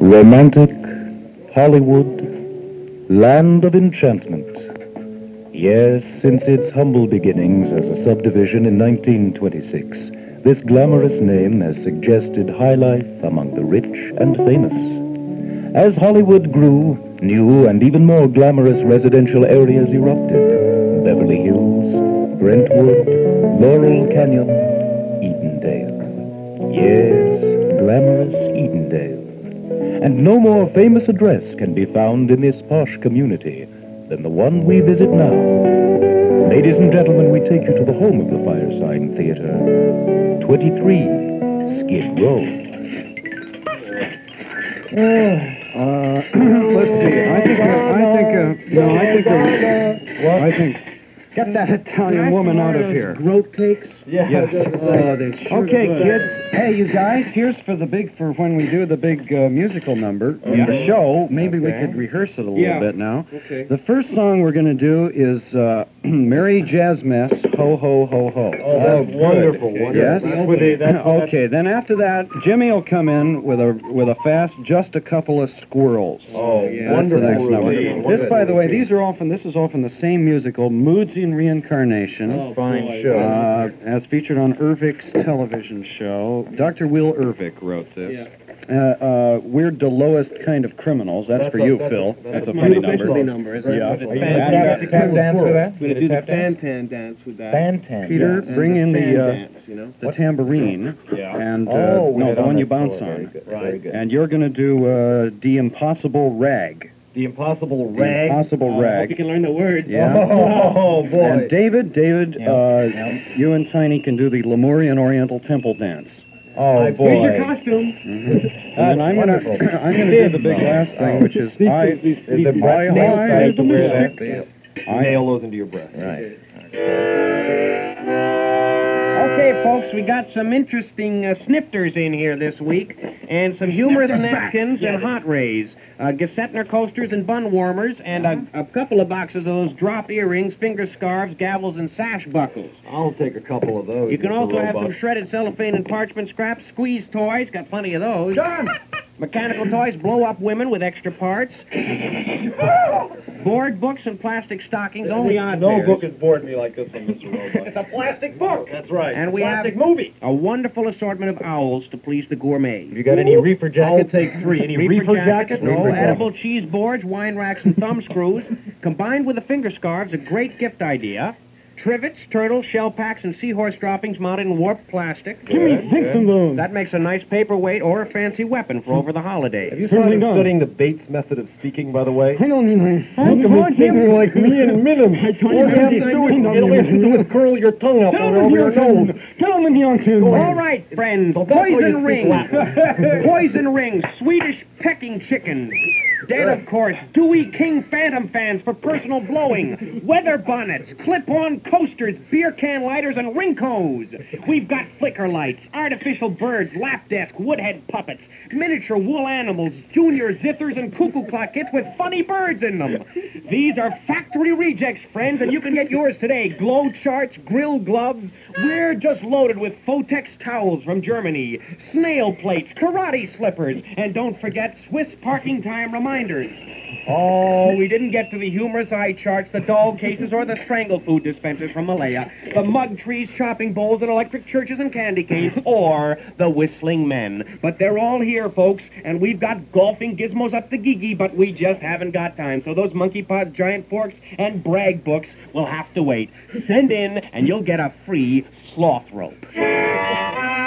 Romantic Hollywood, land of enchantment. Yes, since its humble beginnings as a subdivision in 1926, this glamorous name has suggested high life among the rich and famous. As Hollywood grew, new and even more glamorous residential areas erupted. Beverly Hills, Brentwood, Laurel Canyon, Edendale. Yes, glamorous Edendale. And no more famous address can be found in this posh community than the one we visit now. Ladies and gentlemen, we take you to the home of the Firesign Theatre, 23 Skid Row. Uh, let's see. I think. Uh, I think. Uh, no, I think. Uh, I think. Get that Italian woman out of here. Groat cakes? Yes. Oh, they sure Okay, look kids. Hey, you guys. Here's for the big for when we do the big uh, musical number in the show. Maybe we could rehearse it a little Yeah. bit now. Okay. The first song we're going to do is uh, "Merry Jazz Mess." Ho ho ho ho. Oh, that's wonderful. Yes. wonderful. That's they, that's where okay. Then after that, Jimmy will come in with a with a fast, just a couple of squirrels. Oh, That's wonderful. the next number. This, by the way, these are often this is often the same musical, Moods in Reincarnation. Oh, Fine boy. show. Uh, as featured on Ervik's television show. Dr. Will Ervik wrote this. Uh, uh, we're the lowest kind of criminals. That's, That's for a- you, that's a- Phil. that's That's, a a funny number. number, isn't Yeah. it? Fan- Fan- fan- tap dance for that? We're gonna do the Fantan dance with that. Fantan. Peter, And bring in the uh, dance, you know. the tambourine Yeah. and uh, oh, no, the one you bounce before. Very on. good. Right. Very good. And you're going to do uh, the impossible rag. The Impossible Rag. The Rag. impossible Oh, hope rag. you can learn the words. Yeah. Oh, boy. And. David, David, Yeah, uh, yeah. you and Tiny can do the Lemurian Oriental Temple dance. Oh, Here's boy. your costume. And I'm gonna. I'm gonna do the big last thing, which is I, The I, black I, side to wear I. I, Nail those into your breast. Right. Okay, folks, we got some interesting uh, snifters in here this week, and some humorous napkins and hot rays, uh, Gessettner coasters and bun warmers, and a, a couple of boxes of those drop earrings, finger scarves, gavels, and sash buckles. I'll take a couple of those. You can Mr. also have some shredded cellophane and parchment scraps, squeeze toys, got plenty of those. John! Mechanical toys, blow up women with extra parts. Board books and plastic stockings, only odd No pairs. book has bored me like this one, Mr. Roebuck. It's a plastic book. That's right. And we Plastic have- movie. A wonderful assortment of owls to please the gourmet. Have You got any reefer jackets? I'll take three. Any reefer jackets? No, Reefer edible cheese boards, wine racks, and thumb screws. Combined with the finger scarves, a great gift idea. Trivets, turtles, shell packs, and seahorse droppings mounted in warped plastic. Give me six of those. That makes a nice paperweight or a fancy weapon for over the Have holidays. you started studying the Bates method of speaking, by the way? Hang on, hang How come you speaking like me and Minim? All you have to do is, all you have to do is curl your tongue up and over your nose. All right, friends. So that's why you Poison speak rings. Poison rings. Swedish pecking chickens. Dead, of course. Dewey King Phantom fans for personal blowing. Weather bonnets. Clip-on coasters. Beer can lighters and Rincos. We've got flicker lights. Artificial birds. Lap desk. Woodhead puppets. Miniature wool animals. Junior zithers and cuckoo clock kits with funny birds in them. These are factory rejects, friends, and you can get yours today. Glow charts, grill gloves. We're just loaded with Fotex towels from Germany, snail plates, karate slippers, and don't forget Swiss parking time reminders. Oh, we didn't get to the humorous eye charts, the doll cases, or the strangle food dispensers from Malaya, the mug trees, chopping bowls, and electric churches and candy canes, or the whistling men. But they're all here, folks, and we've got golfing gizmos up the gigi, but we just haven't got time. So those monkey pod giant forks and brag books will have to wait. Send in, and you'll get a free sloth rope.